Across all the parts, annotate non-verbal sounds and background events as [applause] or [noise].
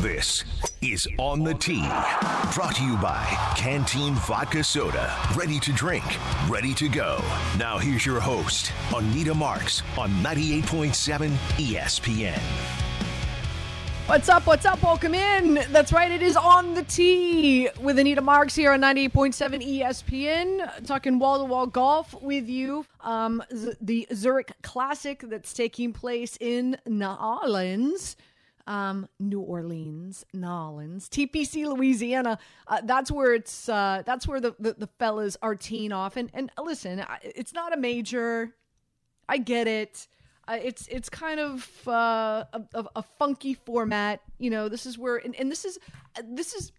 This is On the Tee, brought to you by Canteen Vodka Soda. Ready to drink, ready to go. Now here's your host, Anita Marks on 98.7 ESPN. What's up? What's up? Welcome in. That's right. It is on the tee with Anita Marks here on 98.7 ESPN, talking wall to wall golf with you. Um, the Zurich Classic that's taking place in New Orleans. Um, New Orleans, New Orleans, TPC, Louisiana. Uh, that's where it's. Uh, that's where the, the, the fellas are teeing off. And and listen, it's not a major. I get it. Uh, it's it's kind of uh, a, a, funky format. You know, this is where and, and this is this is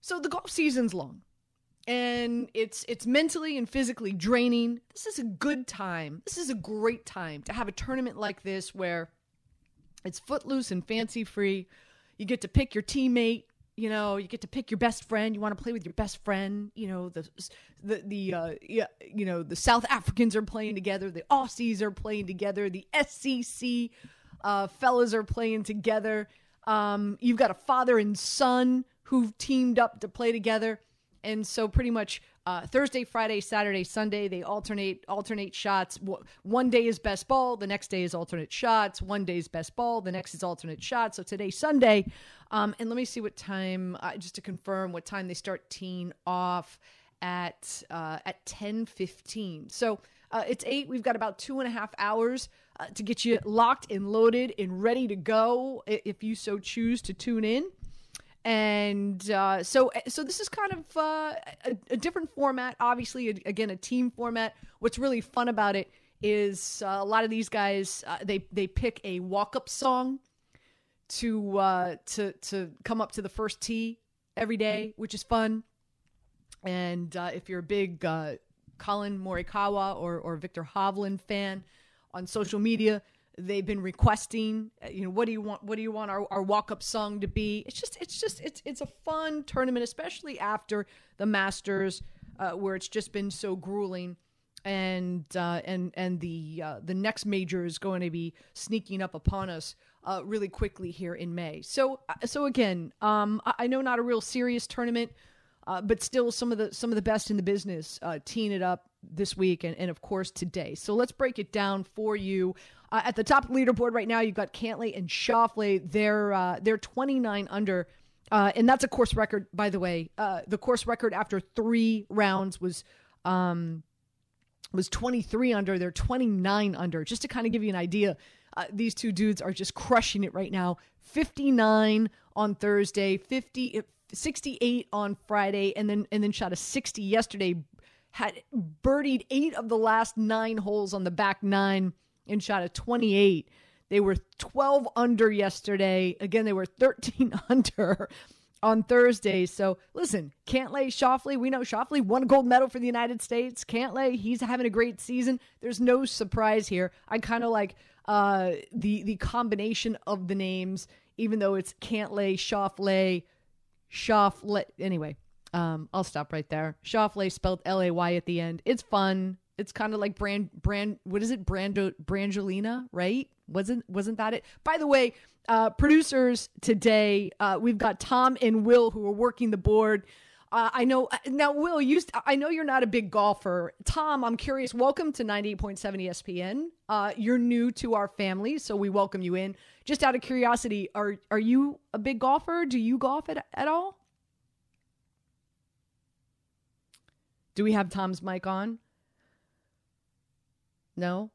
so the golf season's long and it's it's mentally and physically draining. This is a good time. This is a great time to have a tournament like this where it's footloose and fancy free. You get to pick your teammate you know you get to pick your best friend. You want to play with your best friend you know the the the uh, you know the south africans are playing together the aussies are playing together the scc uh, fellas are playing together. Um, you've got a father and son who've teamed up to play together and so pretty much uh, Thursday, Friday, Saturday, Sunday, they alternate alternate shots. One day is best ball, the next day is alternate shots. One day is best ball, the next is alternate shots. So today, Sunday, um, and let me see what time, uh, just to confirm what time they start teeing off at uh, at ten fifteen. So uh, it's eight. We've got about two and a half hours uh, to get you locked and loaded and ready to go if you so choose to tune in and uh, so so this is kind of uh, a, a, different format. Obviously, again, a team format. What's really fun about it is uh, a lot of these guys uh, they they pick a walk up song to uh, to to come up to the first tee every day, which is fun. And uh, if you're a big Collin Morikawa or or Viktor Hovland fan on social media, they've been requesting uh, you know what do you want what do you want our, our walk-up song to be it's just it's just it's it's a fun tournament especially after the masters uh, where it's just been so grueling and uh, and and the uh, the next major is going to be sneaking up upon us uh, really quickly here in May. So uh, so again, um, I, I know not a real serious tournament, but still some of the some of the best in the business teeing it up this week and, and of course today. So let's break it down for you. Uh, at the top leaderboard right now, you've got Cantlay and Schauffele. They're uh, they're 29 under, uh, and that's a course record, by the way. Uh, the course record after three rounds was um, was 23 under. They're 29 under. Just to kind of give you an idea, uh, these two dudes are just crushing it right now. 59 on Thursday, 50. 68 on Friday, and then and then shot a 60 yesterday. Had birdied eight of the last nine holes on the back nine and shot a 28. They were 12 under yesterday. Again, they were 13 [laughs] under on Thursday. So listen, Cantlay, Schauffele we know Schauffele won a gold medal for the United States. Cantlay, he's having a great season. There's no surprise here. I kind of like uh, the the combination of the names, even though it's Cantlay, Schauffele, Schauffele. Anyway, um, I'll stop right there. Schauffele spelled L A Y at the end. It's fun it's kind of like brand brand what is it brando brangelina right wasn't wasn't that it by the way uh, producers today uh, we've got tom and will who are working the board uh, I know now, Will. You, I know you're not a big golfer. Tom, I'm curious. Welcome to 98.7 ESPN. Uh, you're new to our family, so we welcome you in. Just out of curiosity, are are you a big golfer? Do you golf at, at all? Do we have Tom's mic on? No.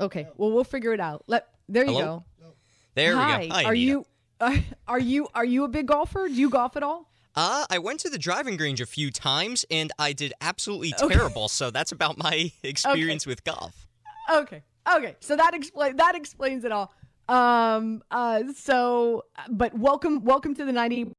Okay. No. Well, we'll figure it out. Let there you Hello? go. There Hi. we go. Hi, are Anita. you uh, [laughs] are you are you a big golfer? Do you golf at all? Uh, I went to the driving range a few times and I did absolutely terrible. Okay. So that's about my [laughs] [laughs] experience okay. with golf. Okay. Okay. So that explain that explains it all. Um. Uh. So, but welcome, welcome to the ninety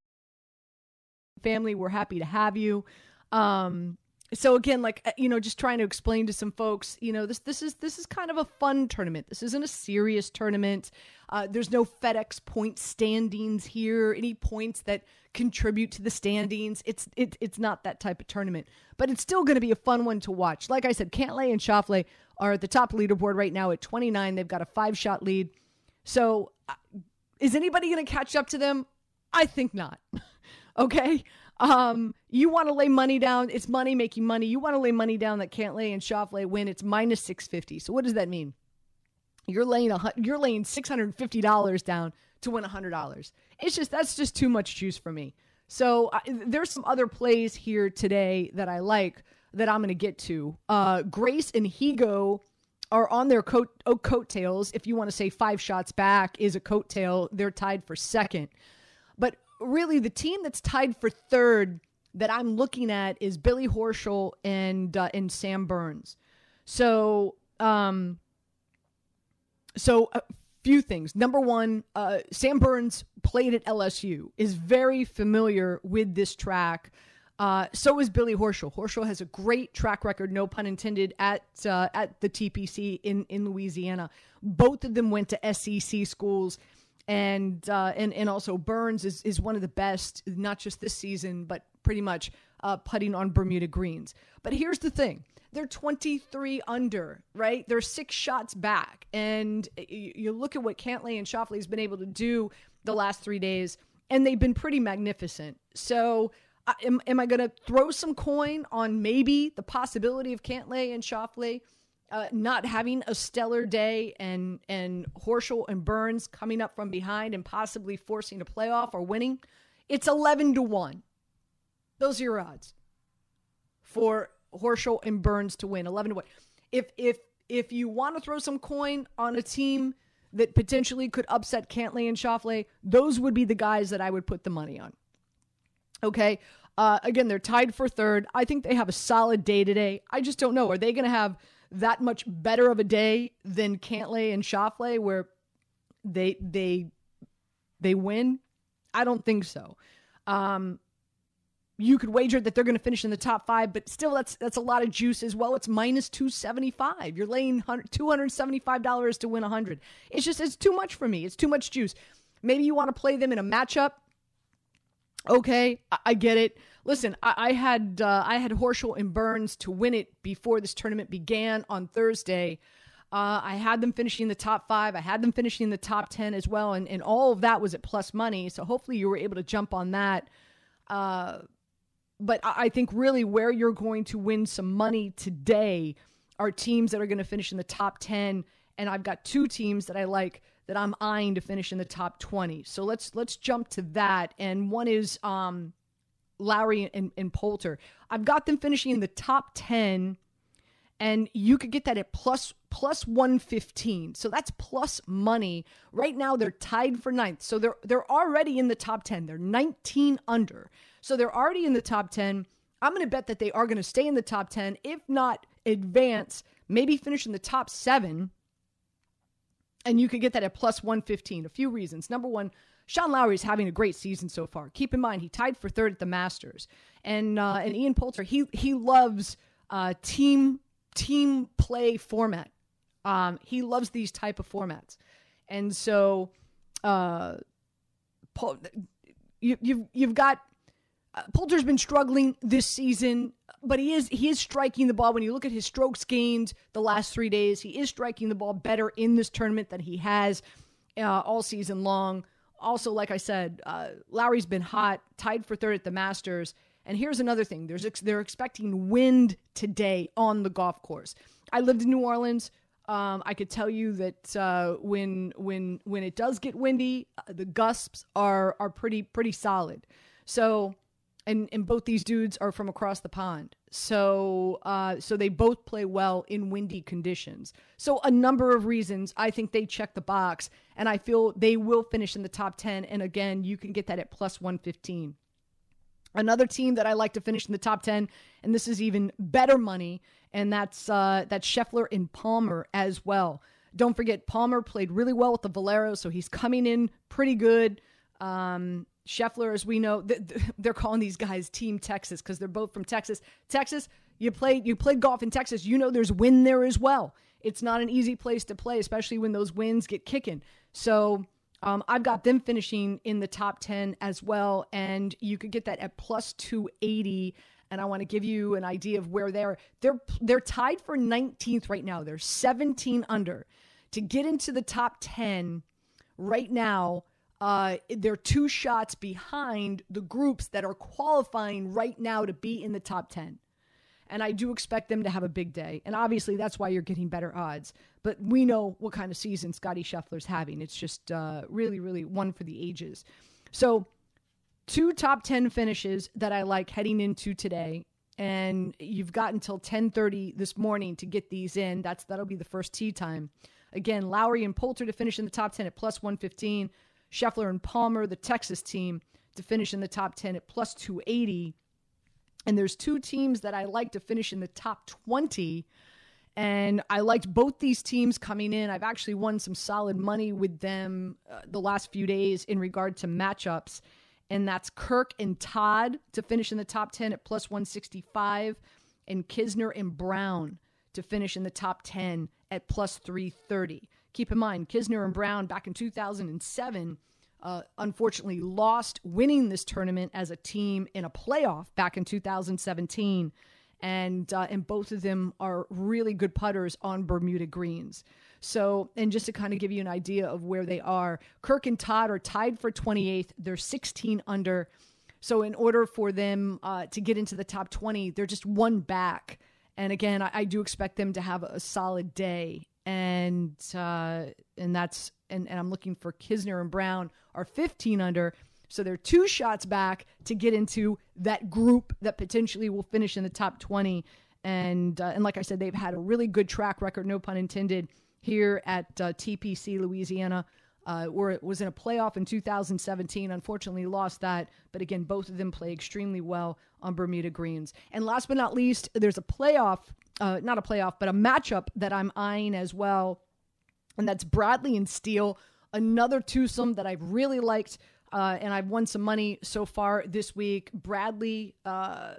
family. We're happy to have you. Um so again like uh, you know just trying to explain to some folks you know this this is this is kind of a fun tournament this isn't a serious tournament uh, there's no fedex point standings here any points that contribute to the standings it's it, it's not that type of tournament but it's still going to be a fun one to watch like i said cantlay and Schauffele are at the top leaderboard right now at 29 they've got a five shot lead so uh, Is anybody going to catch up to them? I think not. [laughs] okay. Um, you want to lay money down. It's money making money. You want to lay money down that Cantlay and Schauffele win. It's minus 650. So what does that mean? You're laying a, you're laying $650 down to win $100. It's just, that's just too much juice for me. So uh, there's some other plays here today that I like that I'm going to get to. Uh, Grace and Higgo are on their coat oh, coattails. If you want to say five shots back is a coattail, they're tied for second. Really, the team that's tied for third that I'm looking at is Billy Horschel and uh, and Sam Burns. So, um, so a few things. Number one, uh, Sam Burns played at LSU, is very familiar with this track. Uh, so is Billy Horschel. Horschel has a great track record, no pun intended, at uh, at the TPC in in Louisiana. Both of them went to SEC schools, and uh, and and also Burns is is one of the best, not just this season, but pretty much uh, putting on Bermuda greens. But here's the thing: they're 23 under, right? They're six shots back, and you, you look at what Cantlay and Schauffele has been able to do the last three days, and they've been pretty magnificent. So am, am I going to throw some coin on maybe the possibility of Cantlay and Schauffele uh, not having a stellar day and and Horschel and Burns coming up from behind and possibly forcing a playoff or winning? It's 11 to 1. Those are your odds for Horschel and Burns to win 11 to 1. If if if you want to throw some coin on a team that potentially could upset Cantlay and Schauffele, those would be the guys that I would put the money on. Okay. Uh, again, they're tied for third. I think they have a solid day today. I just don't know. Are they going to have that much better of a day than Cantlay and Schauffele, where they they they win? I don't think so. Um, you could wager that they're going to finish in the top five, but still, that's that's a lot of juice as well. It's minus two seventy five. You're laying two hundred seventy five dollars to win a hundred. It's just it's too much for me. It's too much juice. Maybe you want to play them in a matchup Okay, I, I get it. Listen, I, I had uh, I had Horschel and Burns to win it before this tournament began on Thursday. Uh, I had them finishing in the top five. I had them finishing in the top ten as well, and, and all of that was at plus money. So hopefully you were able to jump on that. Uh, but I think really where you're going to win some money today are teams that are going to finish in the top ten, and I've got two teams that I like that I'm eyeing to finish in the top 20. So let's let's jump to that. And one is um, Lowry and, and Poulter. I've got them finishing in the top 10, and you could get that at plus plus 115. So that's plus money. Right now they're tied for ninth. So they're they're already in the top 10. They're 19 under. So they're already in the top 10. I'm going to bet that they are going to stay in the top 10, if not advance, maybe finish in the top seven and you could get that at plus 115. A few reasons. Number one, Shane Lowry is having a great season so far. Keep in mind, he tied for third at the Masters. And uh, and Ian Poulter, he he loves uh, team team play format. Um, he loves these type of formats. And so uh, you, you've, you've got uh, Poulter's been struggling this season but he is he is striking the ball. When you look at his strokes gained the last three days, he is striking the ball better in this tournament than he has uh, all season long. Also, like I said, uh, Lowry's been hot, tied for third at the Masters. And here's another thing: there's they're expecting wind today on the golf course. I lived in New Orleans. Um, I could tell you that uh, when when when it does get windy, uh, the gusts are are pretty pretty solid. So and and both these dudes are from across the pond. So uh, so they both play well in windy conditions. So a number of reasons I think they check the box, and I feel they will finish in the top ten. And again, you can get that at plus one fifteen. Another team that I like to finish in the top ten, and this is even better money, and that's uh, that's Scheffler and Palmer as well. Don't forget, Palmer played really well with the Valero, so he's coming in pretty good. Um, Scheffler, as we know, [laughs] they're calling these guys Team Texas because they're both from Texas. Texas, you played you played golf in Texas. You know there's wind there as well. It's not an easy place to play, especially when those winds get kicking. So um, I've got them finishing in the top ten as well, and you could get that at plus two eighty. And I want to give you an idea of where they're. They're they're tied for 19th right now. They're 17 under. To get into the top 10 right now Uh, they're two shots behind the groups that are qualifying right now to be in the top 10. And I do expect them to have a big day. And obviously, that's why you're getting better odds. But we know what kind of season Scotty Scheffler's having. It's just uh, really, really one for the ages. So, two top 10 finishes that I like heading into today. And you've got until 10:30 this morning to get these in. That's that'll be the first tee time. Again, Lowry and Poulter to finish in the top 10 at plus 115. Scheffler and Palmer, the Texas team, to finish in the top 10 at plus 280. And there's two teams that I like to finish in the top 20. And I liked both these teams coming in. I've actually won some solid money with them uh, the last few days in regard to matchups. And that's Kirk and Todd to finish in the top 10 at plus 165, and Kisner and Brown to finish in the top 10 at plus 330. Keep in mind, Kisner and Brown back in 2007 uh, unfortunately lost winning this tournament as a team in a playoff back in 2017. And, uh, and both of them are really good putters on Bermuda greens. So, and just to kind of give you an idea of where they are, Kirk and Todd are tied for 28th. They're 16 under. So, in order for them uh, to get into the top 20, they're just one back. And again, I, I do expect them to have a solid day and uh, and that's and, and I'm looking for Kisner and Brown are 15 under. So they're two shots back to get into that group that potentially will finish in the top 20. And uh, and like I said, they've had a really good track record, no pun intended, here at uh, TPC Louisiana. Uh, where it was in a playoff in 2017. Unfortunately, lost that. But again, both of them play extremely well on Bermuda greens. And last but not least, there's a playoff uh, not a playoff, but a matchup that I'm eyeing as well. And that's Bradley and Steele, another twosome that I've really liked. Uh, and I've won some money so far this week. Bradley uh,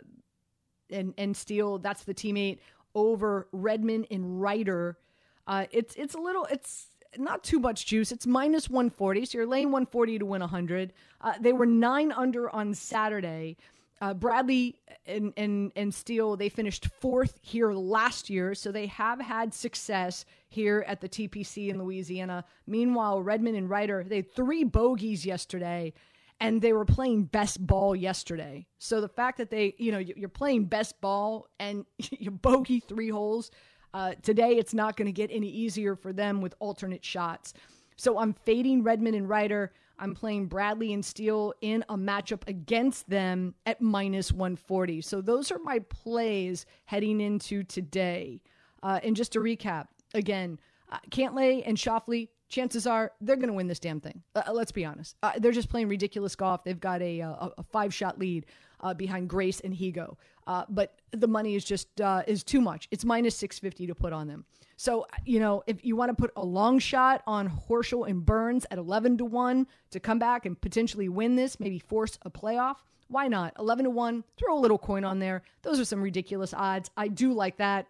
and and Steele, that's the teammate over Redman and Ryder. Uh, it's it's a little it's not too much juice. It's minus 140, so you're laying 140 to win 100. Uh, they were nine under on Saturday. Uh, Bradley and, and, and Steele, they finished fourth here last year, so they have had success here at the TPC in Louisiana. Meanwhile, Redman and Ryder, they had three bogeys yesterday, and they were playing best ball yesterday. So the fact that they, you know, you're playing best ball and [laughs] you bogey three holes, uh, today it's not going to get any easier for them with alternate shots. So I'm fading Redman and Ryder. I'm playing Bradley and Steele in a matchup against them at minus 140. So those are my plays heading into today. Uh, and just to recap, again, uh, Cantlay and Schauffele, chances are they're going to win this damn thing. Uh, let's be honest. Uh, they're just playing ridiculous golf. They've got a, uh, a, a five shot lead uh, behind Grace and Higgo. Uh, but the money is just uh, is too much. It's minus 650 to put on them. So, you know, if you want to put a long shot on Horschel and Burns at 11 to 1 to come back and potentially win this, maybe force a playoff, why not? 11 to 1, throw a little coin on there. Those are some ridiculous odds. I do like that.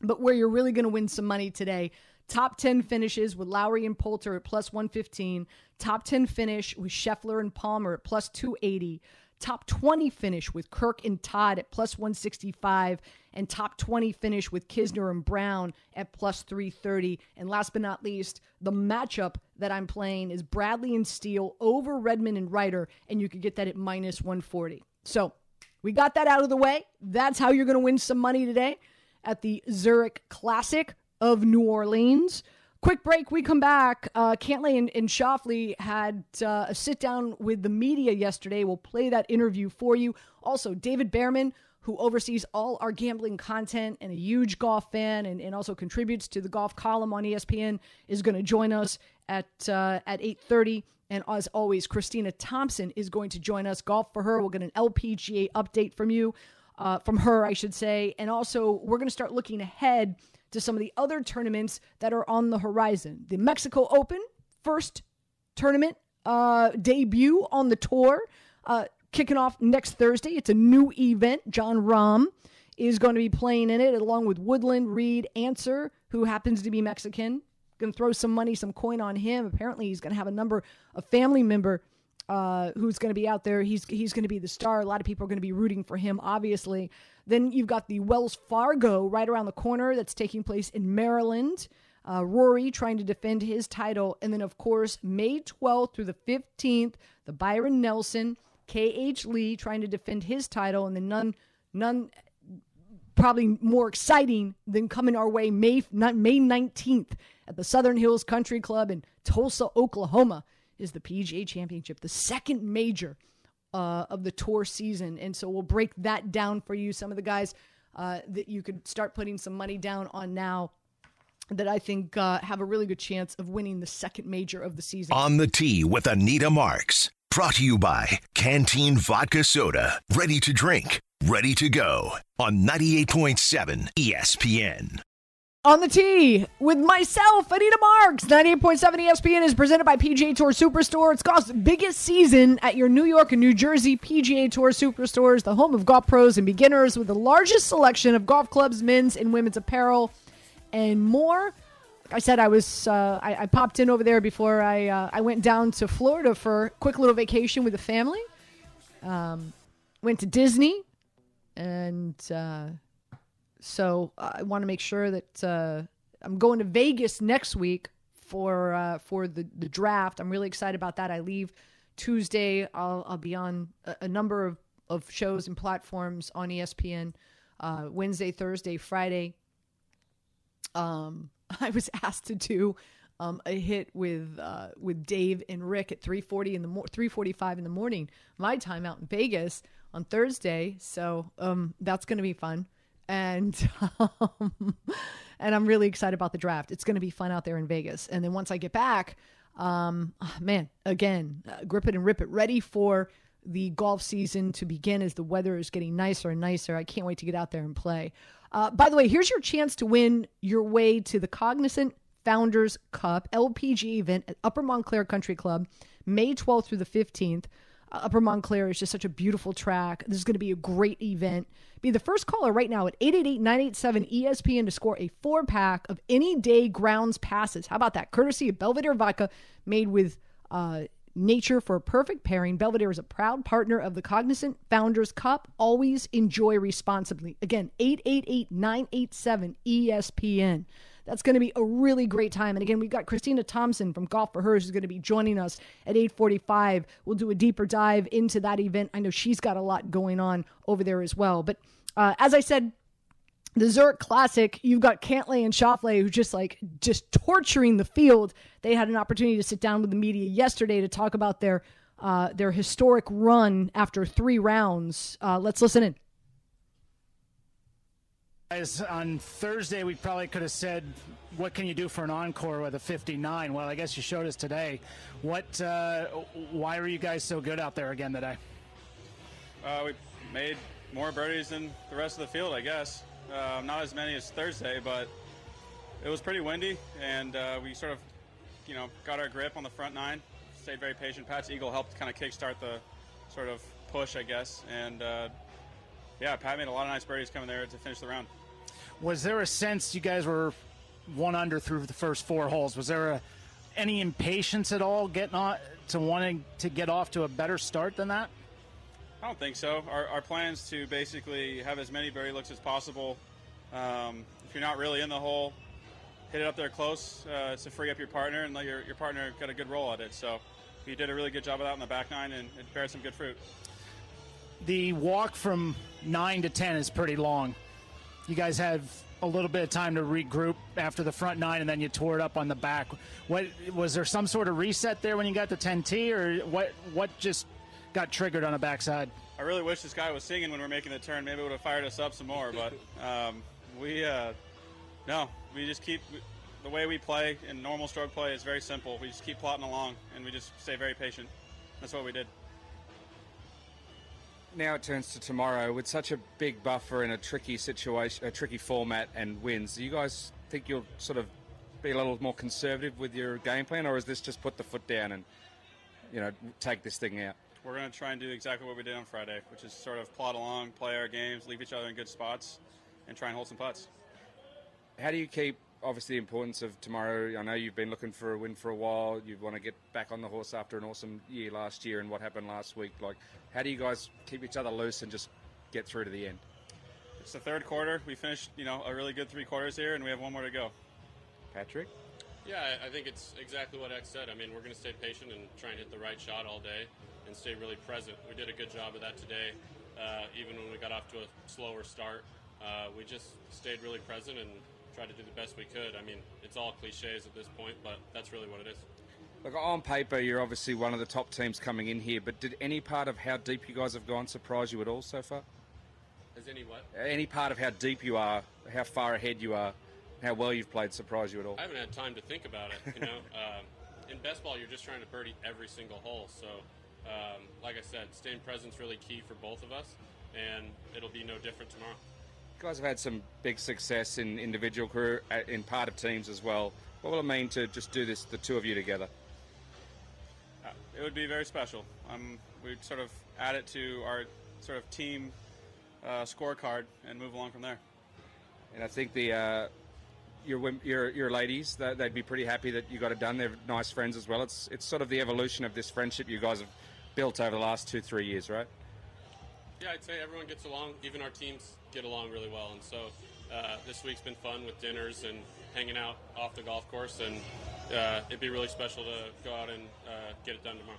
But where you're really going to win some money today, top 10 finishes with Lowry and Poulter at plus 115, top 10 finish with Scheffler and Palmer at plus 280 top 20 finish with Kirk and Todd at plus 165, and top 20 finish with Kisner and Brown at plus 330. And last but not least, the matchup that I'm playing is Bradley and Steele over Redman and Ryder, and you could get that at minus 140. So we got that out of the way. That's how you're going to win some money today at the Zurich Classic of New Orleans. Quick break. We come back. Uh, Cantlay and, and Schauffele had uh, a sit down with the media yesterday. We'll play that interview for you. Also, David Bearman, who oversees all our gambling content and a huge golf fan and, and also contributes to the golf column on ESPN, is going to join us at uh, at 8.30. And as always, Christina Thompson is going to join us. Golf4Her. We'll get an LPGA update from you, uh, from her, I should say. And also, we're going to start looking ahead – to some of the other tournaments that are on the horizon. The Mexico Open, first tournament uh, debut on the tour, uh, kicking off next Thursday. It's a new event. Jon Rahm is going to be playing in it along with Woodland, Reed, Ancer, who happens to be Mexican. Going to throw some money, some coin on him. Apparently, he's going to have a number of family member uh, who's going to be out there. He's he's going to be the star. A lot of people are going to be rooting for him, obviously. Then you've got the Wells Fargo right around the corner that's taking place in Maryland. Uh, Rory trying to defend his title. And then, of course, May 12th through the 15th, the Byron Nelson, KH Lee trying to defend his title. And then none, none probably more exciting than coming our way May, May 19th at the Southern Hills Country Club in Tulsa, Oklahoma, is the PGA Championship, the second major uh, of the tour season. And so we'll break that down for you. Some of the guys uh, that you could start putting some money down on now that I think uh, have a really good chance of winning the second major of the season. On the tee with Anita Marks. Brought to you by Canteen Vodka Soda. Ready to drink, ready to go on 98.7 ESPN. On the tee with myself, Anita Marks. 98.7 ESPN is presented by PGA Tour Superstore. It's golf's biggest season at your New York and New Jersey PGA Tour Superstores, the home of golf pros and beginners with the largest selection of golf clubs, men's and women's apparel, and more. I said I was uh, I, I, popped in over there before I uh, I went down to Florida for a quick little vacation with the family. Um, went to Disney, and uh, so I want to make sure that uh, I'm going to Vegas next week for uh, for the the draft. I'm really excited about that. I leave Tuesday. I'll I'll be on a, a number of of shows and platforms on ESPN. Uh, Wednesday, Thursday, Friday. Um, [laughs] I was asked to do um, a hit with uh, with Dave and Rick at 3:40 in the mo- 3:45 in the morning, my time out in Vegas on Thursday. So um, that's going to be fun, and [laughs] um, and I'm really excited about the draft. It's going to be fun out there in Vegas. And then once I get back, um, oh, man, again, uh, grip it and rip it, ready for the golf season to begin as the weather is getting nicer and nicer. I can't wait to get out there and play. Uh, by the way, here's your chance to win your way to the Cognizant Founders Cup LPG event at Upper Montclair Country Club, May 12th through the 15th. Upper Montclair is just such a beautiful track. This is going to be a great event. Be the first caller right now at 888-987 ESPN to score a four pack of any day grounds passes. How about that? Courtesy of Belvedere Vodka, made with uh, nature for a perfect pairing. Belvedere is a proud partner of the Cognizant Founders Cup. Always enjoy responsibly. Again, 888 987 ESPN. That's going to be a really great time. And again, we've got Christina Thompson from Golf for Hers who's going to be joining us at 845. We'll do a deeper dive into that event. I know she's got a lot going on over there as well. But uh, as I said, the Zurich Classic, you've got Cantlay and Schauffele who just like just torturing the field. They had an opportunity to sit down with the media yesterday to talk about their uh, their historic run after three rounds. Uh, let's listen in. On Thursday, we probably could have said, "What can you do for an encore with a 59?" Well, I guess you showed us today. What? Uh, why were you guys so good out there again today? Uh, we made more birdies than the rest of the field, I guess. Uh, not as many as Thursday, but it was pretty windy, and uh, we sort of, you know, got our grip on the front nine. Stayed very patient. Pat's eagle helped kind of kickstart the sort of push, I guess, and uh, yeah, Pat made a lot of nice birdies coming there to finish the round. Was there a sense you guys were one under through the first four holes? Was there a, any impatience at all getting on to wanting to get off to a better start than that? I don't think so. Our, our plan is to basically have as many birdie looks as possible. Um, if you're not really in the hole, hit it up there close uh, to free up your partner and let your, your partner get a good roll at it. So we did a really good job of that on the back nine and it bears some good fruit. The walk from nine to ten is pretty long. You guys have a little bit of time to regroup after the front nine, and then you tore it up on the back. What was there some sort of reset there when you got the 10T, or what? What just got triggered on the backside? I really wish this guy was singing when we are making the turn. Maybe it would have fired us up some more. But um, we, uh, no, we just keep the way we play in normal stroke play is very simple. We just keep plotting along, and we just stay very patient. That's what we did now it turns to tomorrow with such a big buffer in a tricky situation, a tricky format and wins. Do you guys think you'll sort of be a little more conservative with your game plan, or is this just put the foot down and you know take this thing out? We're going to try and do exactly what we did on Friday, which is sort of plot along, play our games, leave each other in good spots, and try and hold some putts. How do you keep obviously the importance of tomorrow. I know you've been looking for a win for a while. You want to get back on the horse after an awesome year last year and what happened last week. Like, how do you guys keep each other loose and just get through to the end? It's the third quarter. We finished, you know, a really good three quarters here, and we have one more to go. Patrick? Yeah, I think it's exactly what X said. I mean, we're going to stay patient and try and hit the right shot all day and stay really present. We did a good job of that today, uh, even when we got off to a slower start. Uh, we just stayed really present and tried to do the best we could. I mean, it's all cliches at this point, but that's really what it is. Look, on paper, you're obviously one of the top teams coming in here, but did any part of how deep you guys have gone surprise you at all so far? As any what? Any part of how deep you are, how far ahead you are, how well you've played surprise you at all? I haven't had time to think about it. You know, [laughs] um, in best ball, you're just trying to birdie every single hole. So, um, like I said, staying present's really key for both of us, and it'll be no different tomorrow. You guys have had some big success in individual career, uh, in part of teams as well. What will it mean to just do this, the two of you together? Uh, it would be very special. Um, we'd sort of add it to our sort of team uh, scorecard and move along from there. And I think the uh, your your your ladies they'd be pretty happy that you got it done. They're nice friends as well. It's it's sort of the evolution of this friendship you guys have built over the last two three years, right? Yeah, I'd say everyone gets along. Even our teams get along really well, and so uh, this week's been fun with dinners and hanging out off the golf course, and uh, it'd be really special to go out and uh, get it done tomorrow.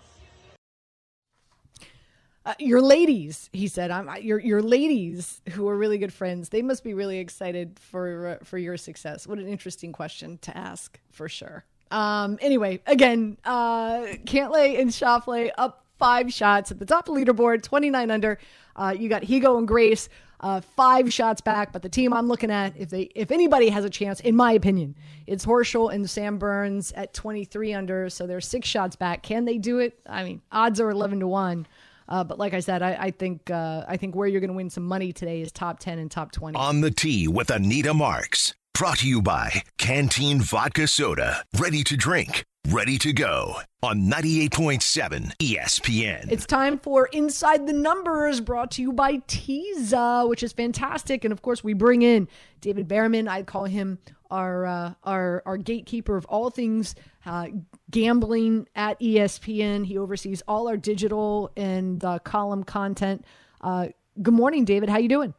Uh, your ladies, he said, I'm your your ladies who are really good friends. They must be really excited for uh, for your success. What an interesting question to ask, for sure. Um, anyway, again, uh, Cantlay and Schauffele up five shots at the top of the leaderboard, 29 under. Uh, you got Higgo and Grace uh, five shots back, but the team I'm looking at, if they if anybody has a chance, in my opinion, it's Horschel and Sam Burns at 23 under, so they're six shots back. Can they do it? I mean, odds are 11 to one. Uh, but like I said, I, I think uh, I think where you're going to win some money today is top ten and top twenty. On the tee with Anita Marks, brought to you by Canteen Vodka Soda, ready to drink, ready to go on 98.7 ESPN. It's time for Inside the Numbers, brought to you by Teza, which is fantastic. And of course, we bring in David Bearman. I call him our uh, our our gatekeeper of all things uh, gambling at ESPN. He oversees all our digital and uh, column content. Uh, good morning, David. How you doing?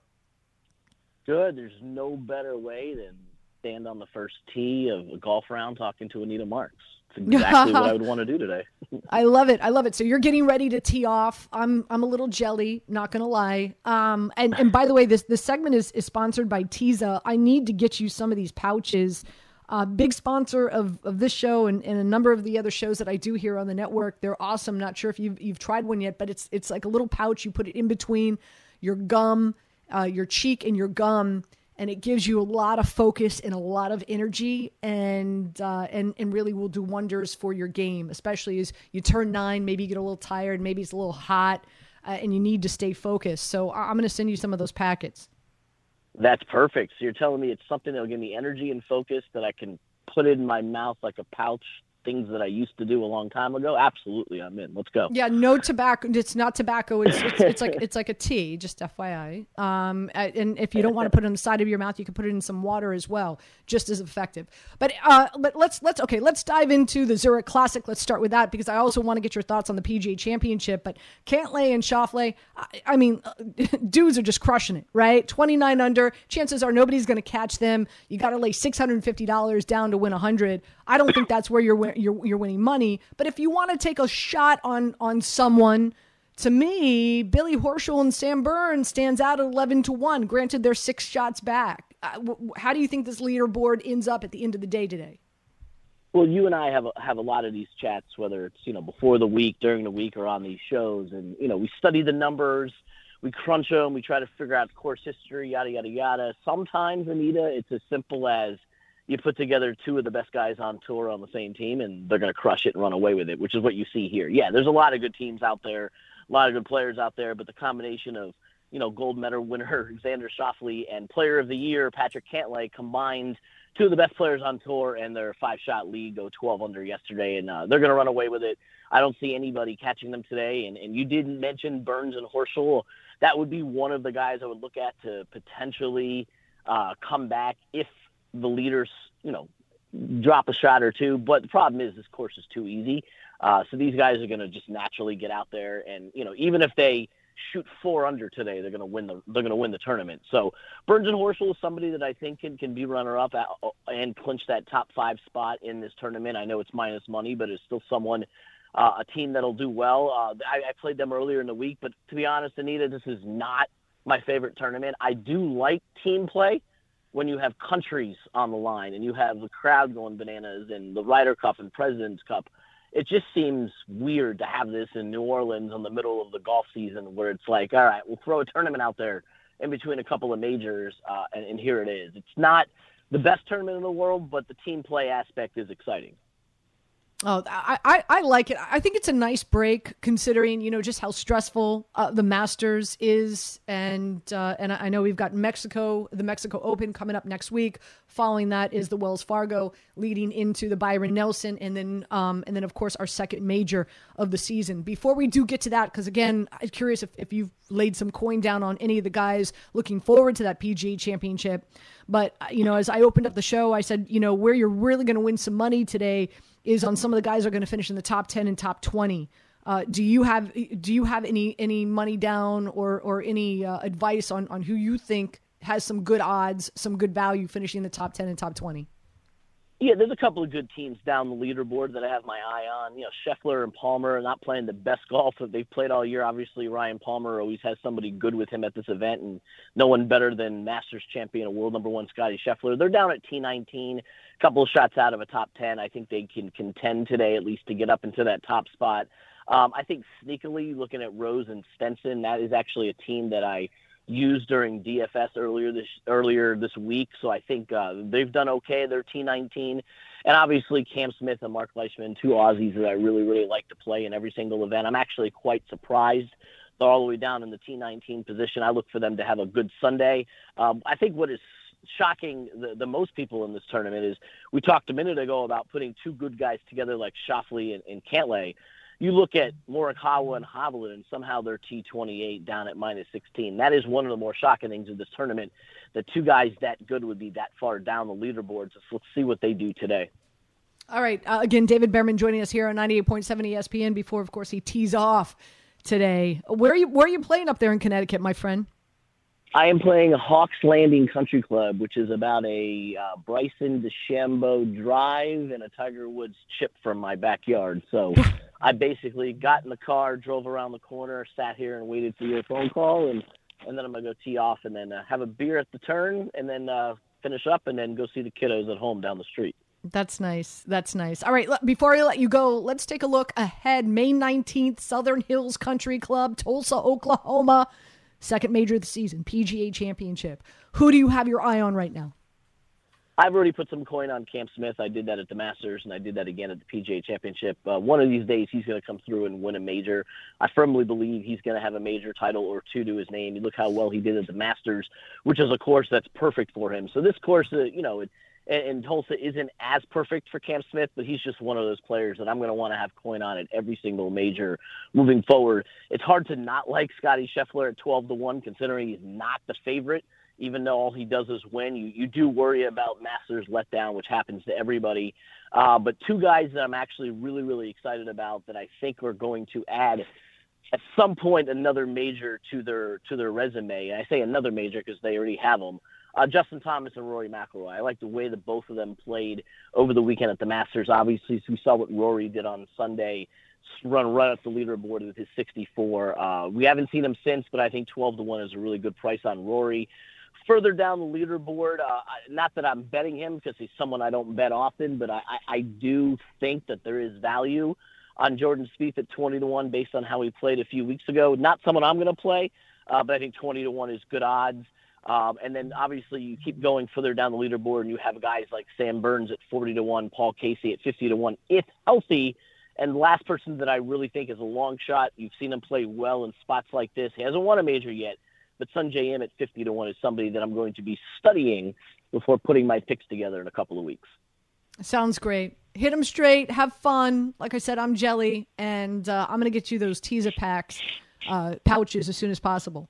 Good. There's no better way than stand on the first tee of a golf round talking to Anita Marks. It's exactly what I would [laughs] want to do today. I love it. I love it. So you're getting ready to tee off. I'm I'm a little jelly, not gonna lie. Um, and and by the way, this this segment is is sponsored by Teza. I need to get you some of these pouches. Uh, big sponsor of, of this show and, and a number of the other shows that I do here on the network. They're awesome. Not sure if you've you've tried one yet, but it's it's like a little pouch. You put it in between your gum, uh, your cheek, and your gum and it gives you a lot of focus and a lot of energy and uh, and and really will do wonders for your game especially as you turn nine maybe you get a little tired maybe it's a little hot uh, and you need to stay focused. So i'm going to send you some of those packets. That's perfect. So you're telling me it's something that'll give me energy and focus that i can put in my mouth like a pouch things that I used to do a long time ago, absolutely, I'm in. Let's go. Yeah, no tobacco. It's not tobacco. It's it's, it's like [laughs] it's like a tea. Just FYI. Um, and if you don't want to [laughs] put it on the side of your mouth, you can put it in some water as well, just as effective. But uh, but let's let's okay, let's dive into the Zurich Classic. Let's start with that because I also want to get your thoughts on the PGA Championship. But Cantlay and Schauffele, I, I mean, [laughs] dudes are just crushing it, right? Twenty nine under. Chances are nobody's going to catch them. You got to lay six hundred and fifty dollars down to win a hundred. I don't think that's where you're you're you're winning money. But if you want to take a shot on on someone, to me, Billy Horschel and Sam Burns stands out at eleven to one. Granted, they're six shots back. Uh, how do you think this leaderboard ends up at the end of the day today? Well, you and I have a, have a lot of these chats, whether it's you know before the week, during the week, or on these shows, and you know we study the numbers, we crunch them, we try to figure out course history, yada yada yada. Sometimes, Anita, it's as simple as you put together two of the best guys on tour on the same team and they're going to crush it and run away with it, which is what you see here. Yeah, there's a lot of good teams out there, a lot of good players out there, but the combination of, you know, gold medal winner [laughs] Xander Schauffele and player of the year Patrick Cantlay combined two of the best players on tour and their five shot lead go 12 under yesterday and uh, they're going to run away with it. I don't see anybody catching them today. And, and you didn't mention Burns and Horschel. That would be one of the guys I would look at to potentially uh, come back if the leaders, you know, drop a shot or two. But the problem is this course is too easy. Uh, so these guys are going to just naturally get out there, and you know, even if they shoot four under today, they're going to win the they're going to win the tournament. So Burns and Horschel is somebody that I think can can be runner up and clinch that top five spot in this tournament. I know it's minus money, but it's still someone. Uh, a team that'll do well. Uh, I, I played them earlier in the week, but to be honest, Anita, this is not my favorite tournament. I do like team play when you have countries on the line and you have the crowd going bananas and the Ryder Cup and President's Cup it just seems weird to have this in New Orleans in the middle of the golf season where it's like, all right, we'll throw a tournament out there in between a couple of majors, uh, and, and here it is. It's not the best tournament in the world, but the team play aspect is exciting. Oh, I, I, I, like it. I think it's a nice break considering, you know, just how stressful uh, the Masters is. And uh, and I know we've got Mexico, the Mexico Open coming up next week. Following that is the Wells Fargo leading into the Byron Nelson. And then, um, and then of course, our second major of the season. Before we do get to that, because again, I'm curious if, if you've laid some coin down on any of the guys looking forward to that PGA championship. But, uh, you know, as I opened up the show, I said, you know, where you're really going to win some money today – is on some of the guys are going to finish in the top 10 and top 20. Uh, do you have do you have any any money down or or any uh, advice on on who you think has some good odds, some good value finishing the top 10 and top 20? Yeah, there's a couple of good teams down the leaderboard that I have my eye on. You know, Scheffler and Palmer are not playing the best [laughs] golf that they've played all year. Obviously, Ryan Palmer always has somebody good with him at this event, and no one better than Masters champion and world number one Scotty Scheffler. They're down at T19, a couple of shots out of a top 10. I think they can contend today at least to get up into that top spot. Um, I think sneakily, looking at Rose and Stenson, that is actually a team that I – used during DFS earlier this earlier this week. So I think uh, they've done okay. They're T19, and obviously Cam Smith and Mark Leishman, two Aussies that I really really like to play in every single event. I'm actually quite surprised. They're all the way down in the T19 position. I look for them to have a good Sunday. Um, I think what is shocking the, the most people in this tournament is we talked a minute ago about putting two good guys together like Schauffele and, and Cantlay you look at Morikawa and Hovland, and somehow they're T28 down at minus 16. That is one of the more shocking things of this tournament. That two guys that good would be that far down the leaderboards. So let's see what they do today. All right. Uh, again, David Bearman joining us here on 98.7 ESPN before, of course, he tees off today. Where are you, where are you playing up there in Connecticut, my friend? I am playing Hawks Landing Country Club, which is about a uh, Bryson DeChambeau drive and a Tiger Woods chip from my backyard. So [laughs] I basically got in the car, drove around the corner, sat here, and waited for your phone call, and and then I'm gonna go tee off, and then uh, have a beer at the turn, and then uh, finish up, and then go see the kiddos at home down the street. That's nice. That's nice. All right, before I let you go, let's take a look ahead. May 19th, Southern Hills Country Club, Tulsa, Oklahoma. Second major of the season, PGA Championship. Who do you have your eye on right now? I've already put some coin on Cam Smith. I did that at the Masters, and I did that again at the PGA Championship. Uh, one of these days, he's going to come through and win a major. I firmly believe he's going to have a major title or two to his name. You look how well he did at the Masters, which is a course that's perfect for him. So this course, uh, you know, it, and, Tulsa isn't as perfect for Cam Smith, but he's just one of those players that I'm going to want to have coin on at every single major moving forward. It's hard to not like Scotty Scheffler at 12 to one, considering he's not the favorite even though all he does is win. You you do worry about Masters letdown, which happens to everybody. Uh, but two guys that I'm actually really really excited about that I think are going to add at some point another major to their to their resume. And I say another major because they already have them. Uh, Justin Thomas and Rory McIlroy. I like the way that both of them played over the weekend at the Masters. Obviously, we saw what Rory did on Sunday, run right up the leaderboard with his 64. Uh, we haven't seen him since, but I think 12 to one is a really good price on Rory further down the leaderboard, uh, not that I'm betting him because he's someone I don't bet often, but I, I, I do think that there is value on Jordan Spieth at 20 to 1 based on how he played a few weeks ago. Not someone I'm going to play, uh, but I think 20 to 1 is good odds. Um, and then obviously you keep going further down the leaderboard and you have guys like Sam Burns at 40 to 1, Paul Casey at 50 to 1, if healthy. And the last person that I really think is a long shot, you've seen him play well in spots like this. He hasn't won a major yet, but Sungjae Im at 50 to 1 is somebody that I'm going to be studying before putting my picks together in a couple of weeks. Sounds great. Hit them straight. Have fun. Like I said, I'm Jelly, and uh, I'm going to get you those teaser packs, uh, pouches as soon as possible.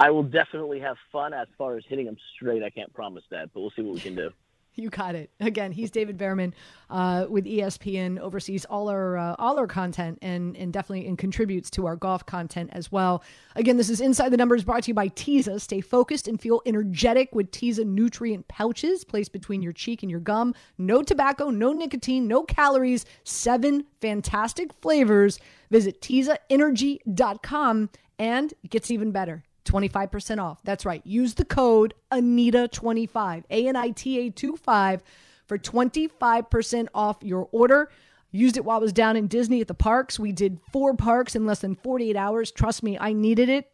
I will definitely have fun as far as hitting them straight. I can't promise that, but we'll see what we can do. [laughs] You got it. Again, he's David Bearman uh, with ESPN, oversees all our uh, all our content and and definitely and contributes to our golf content as well. Again, this is Inside the Numbers brought to you by Teza. Stay focused and feel energetic with Teza nutrient pouches placed between your cheek and your gum. No tobacco, no nicotine, no calories. Seven fantastic flavors. Visit TezaEnergy.com and it gets even better. 25% off. That's right. Use the code ANITA25, A N I T A 25 for 25% off your order. Used it while I was down in Disney at the parks. We did four parks in less than 48 hours. Trust me, I needed it.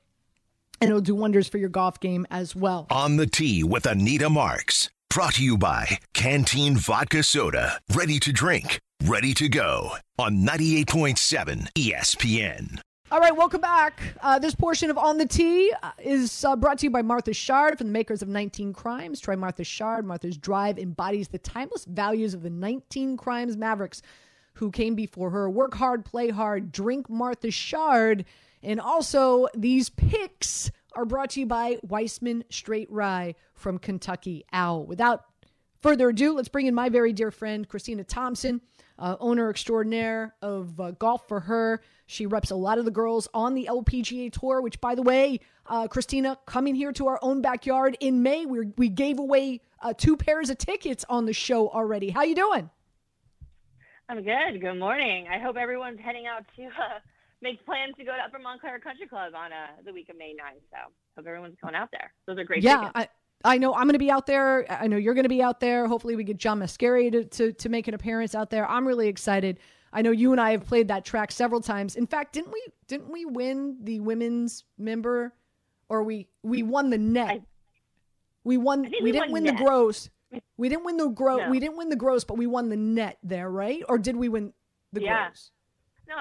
And it'll do wonders for your golf game as well. On the tee with Anita Marks. Brought to you by Canteen Vodka Soda. Ready to drink, ready to go. On 98.7 ESPN. All right, welcome back. Uh, this portion of On the Tee uh, is uh, brought to you by Martha's Chard from the makers of 19 Crimes. Try Martha's Chard. Martha's drive embodies the timeless values of the 19 Crimes Mavericks who came before her. Work hard, play hard, drink Martha's Chard. And also, these picks are brought to you by Weissman Straight Rye from Kentucky Owl. Without further ado, let's bring in my very dear friend, Christina Thompson, uh, owner extraordinaire of uh, Golf4Her. She reps a lot of the girls on the LPGA Tour, which, by the way, uh, Christina, coming here to our own backyard in May, we we gave away uh, two pairs of tickets on the show already. How you doing? I'm good. Good morning. I hope everyone's heading out to uh, make plans to go to Upper Montclair Country Club on uh, the week of May 9th. So hope everyone's going out there. Those are great. Yeah, I, I know I'm going to be out there. I know you're going to be out there. Hopefully, we get John Mascari to, to to make an appearance out there. I'm really excited. I know you and I have played that track several times. In fact, didn't we didn't we win the women's member or we we won the net? I, we won we, we, didn't win net. the gross. [laughs] We didn't win the gross. No. We didn't win the gross, but we won the net there, right? Or did we win the yeah. gross? No,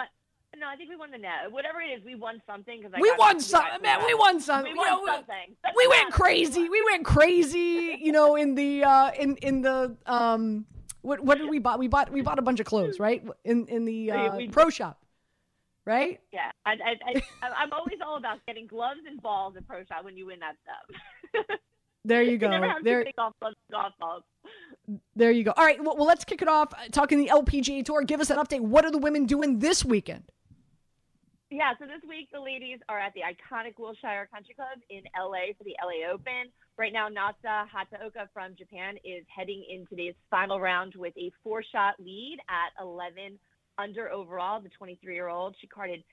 no, I think we won the net. Whatever it is, we won something because I we won something. Man, we won something. We won you know, something. We, we went crazy. We went crazy. You know, in the uh, in in the um what what did we buy? We bought we bought a bunch of clothes, right? In in the uh, we, pro shop, right? Yeah, I, I, I am always all about getting gloves and balls at pro shop when you win that stuff. [laughs] there you go. You there. Off gloves, golf balls. There you go. All right, well, well, let's kick it off. Talking the LPGA Tour. Give us an update. What are the women doing this weekend? Yeah, so this week the ladies are at the iconic Wilshire Country Club in LA for the LA Open. Right now, Nasa Hataoka from Japan is heading in today's final round with a four shot lead at 11 under overall. The 23 year old, she carded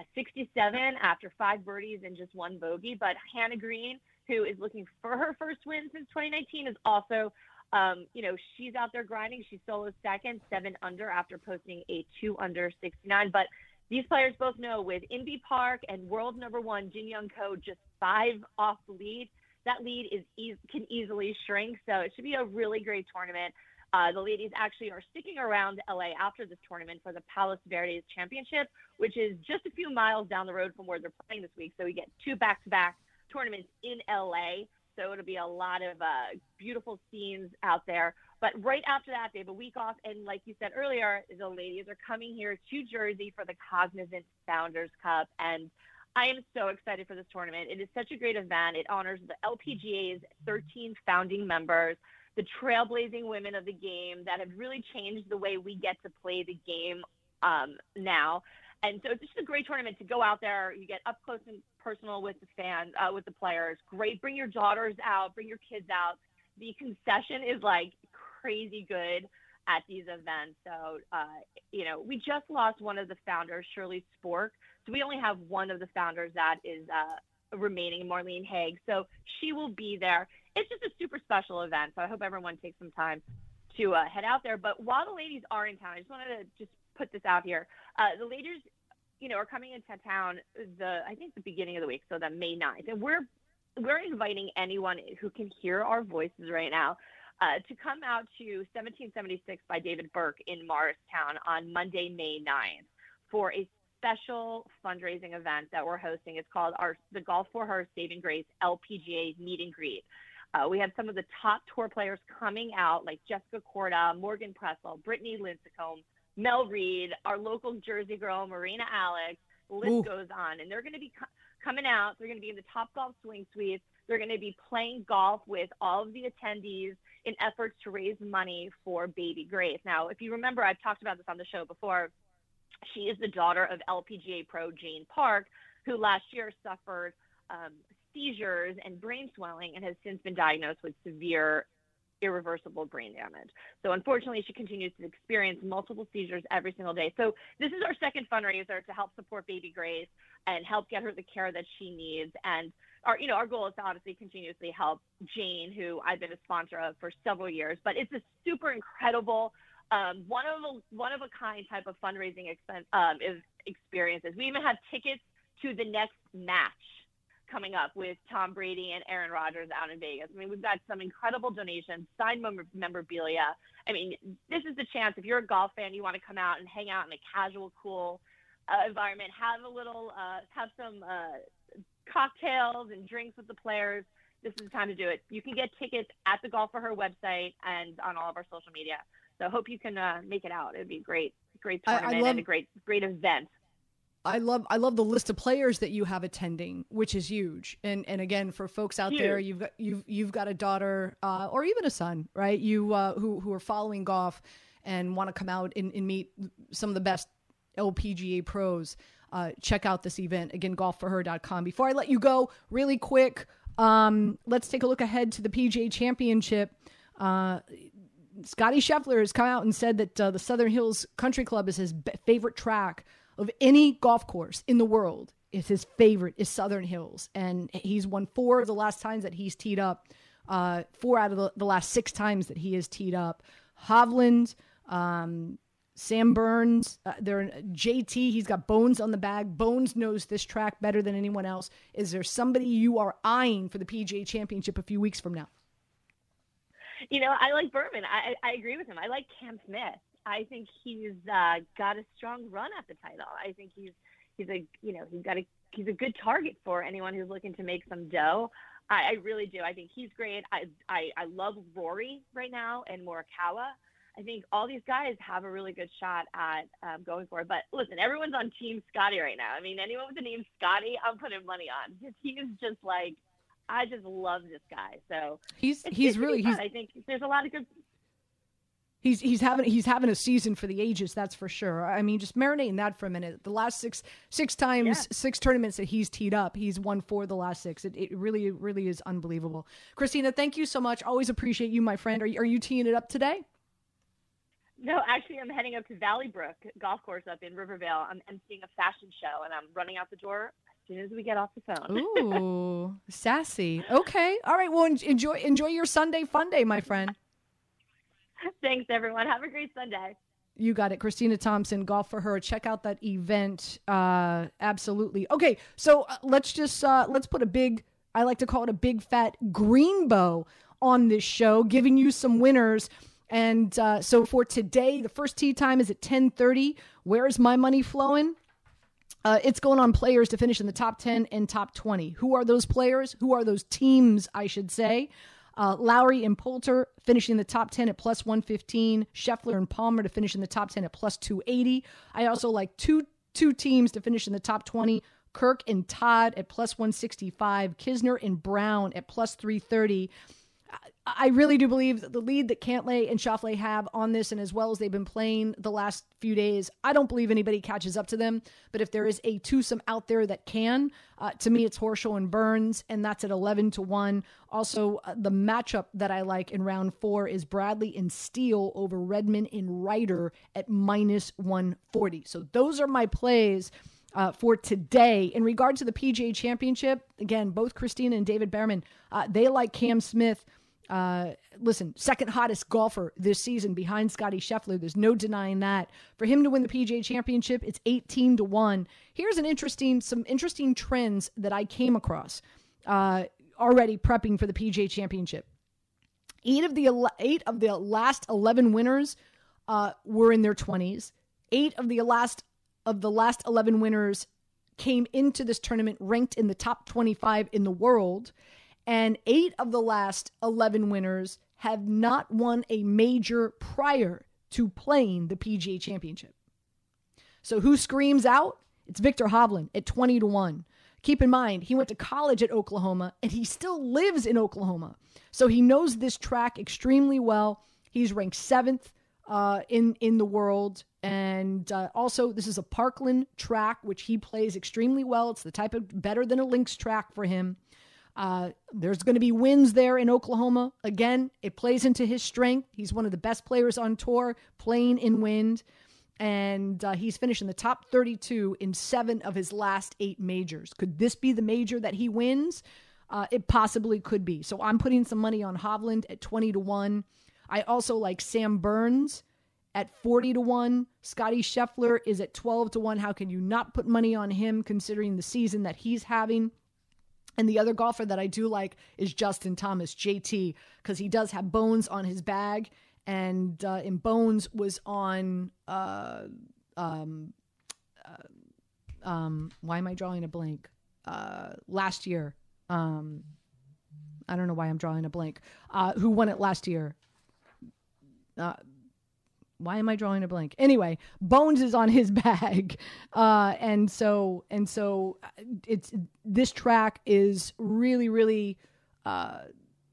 uh, 67 after five birdies and just one bogey. But Hannah Green, who is looking for her first win since 2019, is also um, you know, she's out there grinding. She's solo second, seven under after posting a two under 69. But these players both know with Inbee Park and world number one Jin Young Ko just five off the lead, that lead is e- can easily shrink. So it should be a really great tournament. Uh, the ladies actually are sticking around LA after this tournament for the Palos Verdes Championship, which is just a few miles down the road from where they're playing this week. So we get two back-to-back tournaments in LA. So it'll be a lot of uh, beautiful scenes out there. But right after that, they have a week off. And like you said earlier, the ladies are coming here to Jersey for the Cognizant Founders Cup. And I am so excited for this tournament. It is such a great event. It honors the LPGA's 13 founding members, the trailblazing women of the game that have really changed the way we get to play the game um, now. And so it's just a great tournament to go out there. You get up close and personal with the fans, uh, with the players. Great. Bring your daughters out, bring your kids out. The concession is like crazy good at these events. So, uh, you know, we just lost one of the founders, Shirley Spork. So we only have one of the founders that is uh, remaining, Marlene Haig. So she will be there. It's just a super special event. So I hope everyone takes some time to uh, head out there. But while the ladies are in town, I just wanted to just put this out here. Uh, the ladies, you know, are coming into town the I think the beginning of the week, so the May 9th, and we're we're inviting anyone who can hear our voices right now uh, to come out to 1776 by David Burke in Morristown on Monday, May 9th for a special fundraising event that we're hosting. It's called our the Golf4Her Saving Grace LPGA Meet and Greet. Uh, we have some of the top tour players coming out, like Jessica Korda, Morgan Pressel, Brittany Lincicome, Mel Reid, our local Jersey girl, Marina Alex. The list Ooh. goes on, and they're going to be co- coming out. They're going to be in the Top Golf Swing Suites. They're going to be playing golf with all of the attendees in efforts to raise money for baby Grace. Now, if you remember, I've talked about this on the show before. She is the daughter of LPGA pro Jane Park, who last year suffered um, seizures and brain swelling and has since been diagnosed with severe irreversible brain damage. So unfortunately, she continues to experience multiple seizures every single day. So this is our second fundraiser to help support baby Grace and help get her the care that she needs. And our, you know, our goal is to obviously continuously help Jane, who I've been a sponsor of for several years. But it's a super incredible, um, one of a one of a kind type of fundraising expense um, is experiences. We even have tickets to the next match coming up with Tom Brady and Aaron Rodgers out in Vegas. I mean, we've got some incredible donations, signed memorabilia. I mean, this is the chance if you're a golf fan, you want to come out and hang out in a casual, cool uh, environment, have a little, uh, have some uh, cocktails and drinks with the players. This is the time to do it. You can get tickets at the Golf4Her website and on all of our social media. So hope you can uh, make it out. It'd be a great, great tournament I, I love- and a great, great event. I love I love the list of players that you have attending, which is huge. And and again, for folks out huge. there, you've got you've you've got a daughter uh, or even a son, right? You uh, who who are following golf and want to come out and, and, meet some of the best LPGA pros. Uh, check out this event again, golf4her.com. Before I let you go, really quick, um, let's take a look ahead to the PGA Championship. Uh, Scotty Scheffler has come out and said that uh, the Southern Hills Country Club is his favorite track of any golf course in the world It's his favorite is Southern Hills, and he's won four of the last times that he's teed up. Uh, four out of the, the, last six times that he has teed up. Hovland, um, Sam Burns, uh, there JT. He's got Bones on the bag. Bones knows this track better than anyone else. Is there somebody you are eyeing for the PGA Championship a few weeks from now? You know, I like Bearman. I, I agree with him. I like Cam Smith. I think he's uh, got a strong run at the title. I think he's he's a you know he's got a he's a good target for anyone who's looking to make some dough. I, I really do. I think he's great. I, I I love Rory right now and Morikawa. I think all these guys have a really good shot at um, going for it. But listen, everyone's on Team Scotty right now. I mean, anyone with the name Scotty, I'm putting money on. [laughs] He is just like, I just love this guy. So he's he's really he's. I think there's a lot of good He's he's having he's having a season for the ages, that's for sure. I mean, just marinating that for a minute. The last six six times, yeah. six tournaments that he's teed up, he's won four of the last six. It, it really really is unbelievable. Christina, thank you so much. Always appreciate you, my friend. Are you, are you teeing it up today? No, actually, I'm heading up to Valley Brook Golf Course up in Rivervale. I'm emceeing a fashion show, and I'm running out the door as soon as we get off the phone. Ooh, [laughs] sassy. Okay, all right. Well, enjoy enjoy your Sunday fun day, my friend. Thanks, everyone. Have a great Sunday. You got it. Christina Thompson, Golf4Her. Check out that event. Uh, absolutely. Okay, so uh, let's just uh, let's put a big, I like to call it a big fat green bow on this show, giving you some winners. And uh, so for today, the first tee time is at 1030. Where is my money flowing? Uh, it's going on players to finish in the top 10 and top 20. Who are those players? Who are those teams, I should say? Uh, Lowry and Poulter finishing the top 10 at plus 115. Scheffler and Palmer to finish in the top 10 at plus 280. I also like two two teams to finish in the top 20. Kirk and Todd at plus 165. Kisner and Brown at plus 330. I really do believe that the lead that Cantlay and Schauffele have on this, and as well as they've been playing the last few days, I don't believe anybody catches up to them. But if there is a twosome out there that can, uh, to me, it's Horschel and Burns, and that's at 11 to 1. Also, uh, the matchup that I like in round four is Bradley and Steele over Redman and Ryder at minus 140. So those are my plays. Uh, for today. In regard to the PGA Championship, again, both Christina and David Bearman, uh, they like Cam Smith uh, listen, second hottest golfer this season behind Scotty Scheffler. There's no denying that. For him to win the PGA Championship, it's 18 to one. Here's an interesting, some interesting trends that I came across uh, already prepping for the PGA Championship. Eight of the eight of the last 11 winners uh, were in their 20s. Eight of the last of the last 11 winners came into this tournament ranked in the top 25 in the world and eight of the last 11 winners have not won a major prior to playing the PGA Championship. So who screams out? It's Viktor Hovland at 20 to 1. keep in mind, he went to college at Oklahoma and he still lives in Oklahoma. So he knows this track extremely well. He's ranked seventh uh, in in the world, and uh, also this is a Parkland track which he plays extremely well. It's the type of better than a links track for him. Uh, there's going to be wins there in Oklahoma. Again, it plays into his strength. He's one of the best players on tour playing in wind and uh, he's finished in the top 32 in seven of his last eight majors. Could this be the major that he wins? Uh, it possibly could be. So I'm putting some money on Hovland at 20 to 1. I also like Sam Burns at 40 to 1. Scotty Scheffler is at 12 to 1. How can you not put money on him considering the season that he's having? And the other golfer that I do like is Justin Thomas, JT, because he does have bones on his bag and uh, in Bones was on. Uh, um, uh, um, why am I drawing a blank? Uh, last year. Um, I don't know why I'm drawing a blank. Uh, who won it last year? Uh, why am I drawing a blank? Anyway, Bones is on his [laughs] bag, uh, and so and so it's this track is really really uh,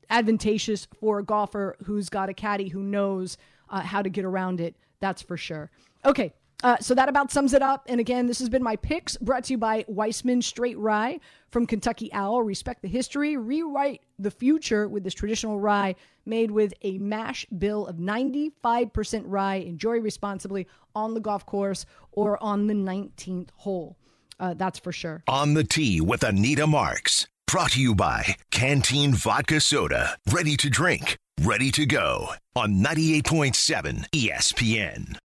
advantageous for a golfer who's got a caddy who knows uh, how to get around it. That's for sure. Okay. Uh, so that about sums it up. And again, this has been my picks brought to you by Weissman Straight Rye from Kentucky Owl. Respect the history, rewrite the future with this traditional rye made with a mash bill of 95% rye. Enjoy responsibly on the golf course or on the 19th hole. Uh, that's for sure. On the tee with Anita Marks. Brought to you by Canteen Vodka Soda. Ready to drink, ready to go on 98.7 ESPN.